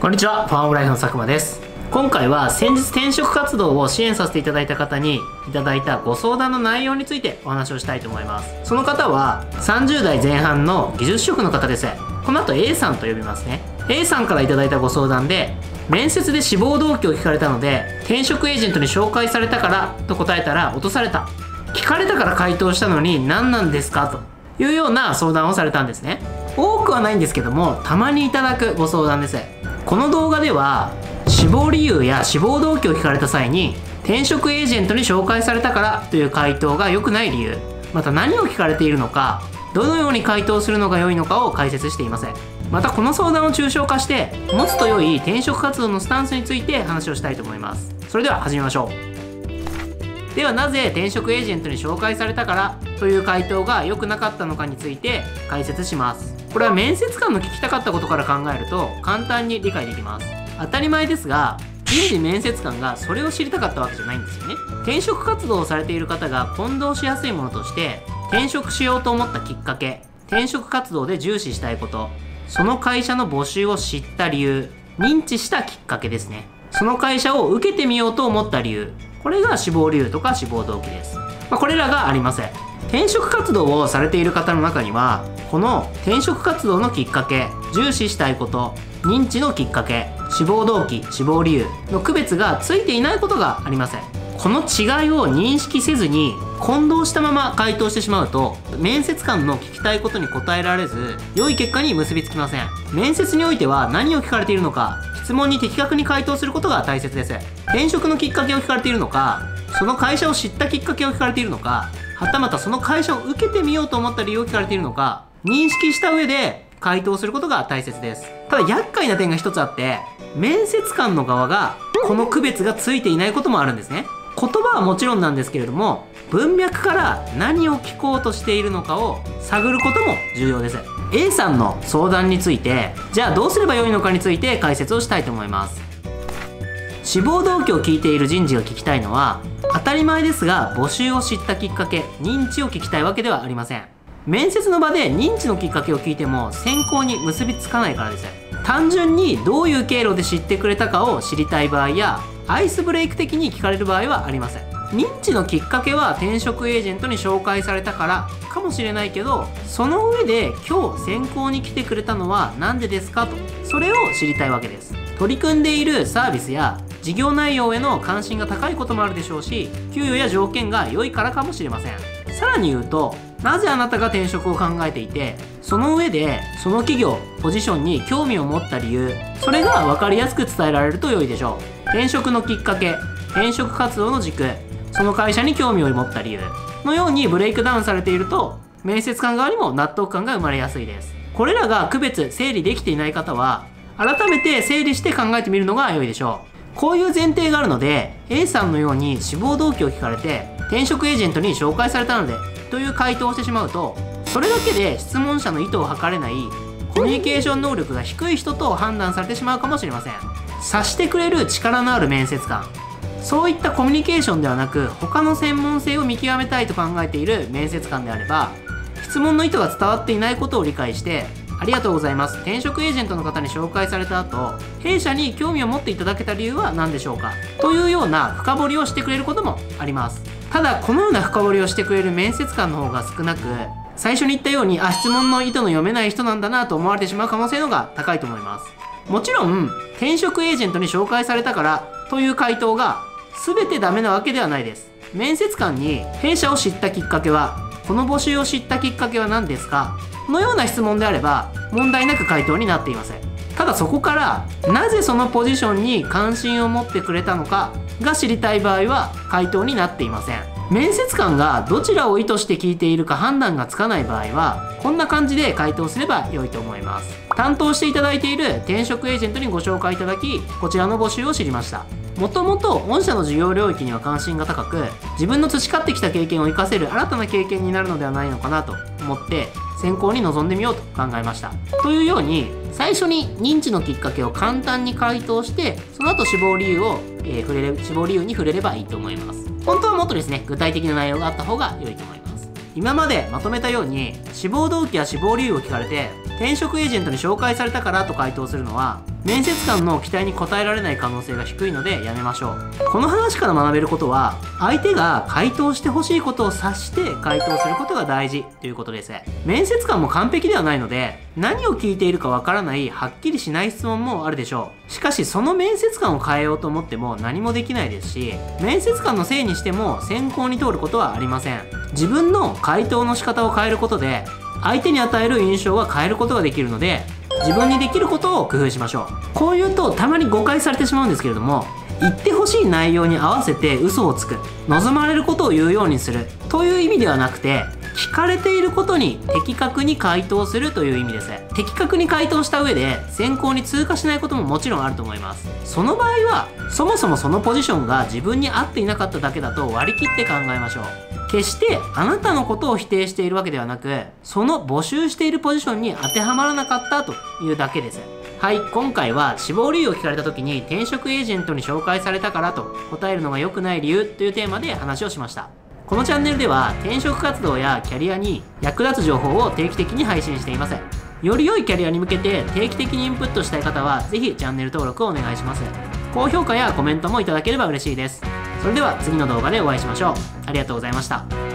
こんにちは、ファンオブライフの佐久間です。今回は先日転職活動を支援させていただいた方にいただいたご相談の内容についてお話をしたいと思います。その方は30代前半の技術職の方です。この後 A さんと呼びますね。A さんからいただいたご相談で、面接で志望動機を聞かれたので、転職エージェントに紹介されたからと答えたら落とされた。聞かれたから回答したのに何なんですか？というような相談をされたんですね。多くはないんですけども、たまにいただくご相談です。この動画では志望理由や志望動機を聞かれた際に転職エージェントに紹介されたからという回答が良くない理由また何を聞かれているのかどのように回答するのが良いのかを解説していますまたこの相談を抽象化して持つと良い転職活動のスタンスについて話をしたいと思います。それでは始めましょう。ではなぜ転職エージェントに紹介されたからという回答が良くなかったのかについて解説します。これは面接官の聞きたかったことから考えると簡単に理解できます。当たり前ですが人事面接官がそれを知りたかったわけじゃないんですよね。転職活動をされている方が混同しやすいものとして転職しようと思ったきっかけ転職活動で重視したいことその会社の募集を知った理由認知したきっかけですね。その会社を受けてみようと思った理由これが志望理由とか志望動機です、まあ、これらがありません。転職活動をされている方の中にはこの転職活動のきっかけ重視したいこと認知のきっかけ志望動機志望理由の区別がついていないことがありません。この違いを認識せずに混同したまま回答してしまうと面接官の聞きたいことに答えられず良い結果に結びつきません。面接においては何を聞かれているのか質問に的確に回答することが大切です。転職のきっかけを聞かれているのかその会社を知ったきっかけを聞かれているのかはたまたその会社を受けてみようと思った理由を聞かれているのか認識した上で回答することが大切です。ただ厄介な点が一つあって面接官の側がこの区別がついていないこともあるんですね。言葉はもちろんなんですけれども文脈から何を聞こうとしているのかを探ることも重要です。A さんの相談についてじゃあどうすればよいのかについて解説をしたいと思います。志望動機を聞いている人事が聞きたいのは当たり前ですが募集を知ったきっかけ認知を聞きたいわけではありません。面接の場で認知のきっかけを聞いても選考に結びつかないからです。単純にどういう経路で知ってくれたかを知りたい場合やアイスブレイク的に聞かれる場合はありません。認知のきっかけは転職エージェントに紹介されたからかもしれないけどその上で今日選考に来てくれたのは何でですかとそれを知りたいわけです。取り組んでいるサービスや事業内容への関心が高いこともあるでしょうし給与や条件が良いからかもしれません。さらに言うとなぜあなたが転職を考えていてその上でその企業ポジションに興味を持った理由それが分かりやすく伝えられると良いでしょう。転職のきっかけ転職活動の軸その会社に興味を持った理由のようにブレイクダウンされていると面接官側にも納得感が生まれやすいです。これらが区別整理できていない方は改めて整理して考えてみるのが良いでしょう。こういう前提があるので A さんのように志望動機を聞かれて転職エージェントに紹介されたのでという回答をしてしまうとそれだけで質問者の意図を測れないコミュニケーション能力が低い人と判断されてしまうかもしれません。察してくれる力のある面接官。そういったコミュニケーションではなく他の専門性を見極めたいと考えている面接官であれば質問の意図が伝わっていないことを理解してありがとうございます。転職エージェントの方に紹介された後弊社に興味を持っていただけた理由は何でしょうか？というような深掘りをしてくれることもあります。ただこのような深掘りをしてくれる面接官の方が少なく最初に言ったようにあ質問の意図の読めない人なんだなと思われてしまう可能性の方が高いと思います。もちろん転職エージェントに紹介されたからという回答が全てダメなわけではないです。面接官に弊社を知ったきっかけはこの募集を知ったきっかけは何ですか？のような質問であれば問題なく回答になっていません。ただそこからなぜそのポジションに関心を持ってくれたのかが知りたい場合は回答になっていません。面接官がどちらを意図して聞いているか判断がつかない場合はこんな感じで回答すれば良いと思います。担当していただいている転職エージェントにご紹介いただきこちらの募集を知りました。もともと御社の事業領域には関心が高く自分の培ってきた経験を生かせる新たな経験になるのではないのかなと思って選考に臨んでみようと考えました。というように最初に認知のきっかけを簡単に回答してその後死亡理由を、えー触れれ志望理由に触れればいいと思います。本当はもっとですね具体的な内容があった方が良いと思います。今までまとめたように死亡動機や死亡理由を聞かれて転職エージェントに紹介されたからと回答するのは面接官の期待に応えられない可能性が低いのでやめましょう。この話から学べることは相手が回答してほしいことを察して回答することが大事ということです。面接官も完璧ではないので何を聞いているかわからないはっきりしない質問もあるでしょう。しかしその面接官を変えようと思っても何もできないですし面接官のせいにしても選考に通ることはありません。自分の回答の仕方を変えることで相手に与える印象は変えることができるので自分にできることを工夫しましょう。こう言うとたまに誤解されてしまうんですけれども言ってほしい内容に合わせて嘘をつく望まれることを言うようにするという意味ではなくて聞かれていることに的確に回答するという意味です。的確に回答した上で選考に通過しないことももちろんあると思います。その場合はそもそもそのポジションが自分に合っていなかっただけだと割り切って考えましょう。決してあなたのことを否定しているわけではなくその募集しているポジションに当てはまらなかったというだけです。はい今回は死亡理由を聞かれた時に転職エージェントに紹介されたからと答えるのが良くない理由というテーマで話をしました。このチャンネルでは転職活動やキャリアに役立つ情報を定期的に配信していますより良いキャリアに向けて定期的にインプットしたい方はぜひチャンネル登録をお願いします。高評価やコメントもいただければ嬉しいです。それでは次の動画でお会いしましょう。ありがとうございました。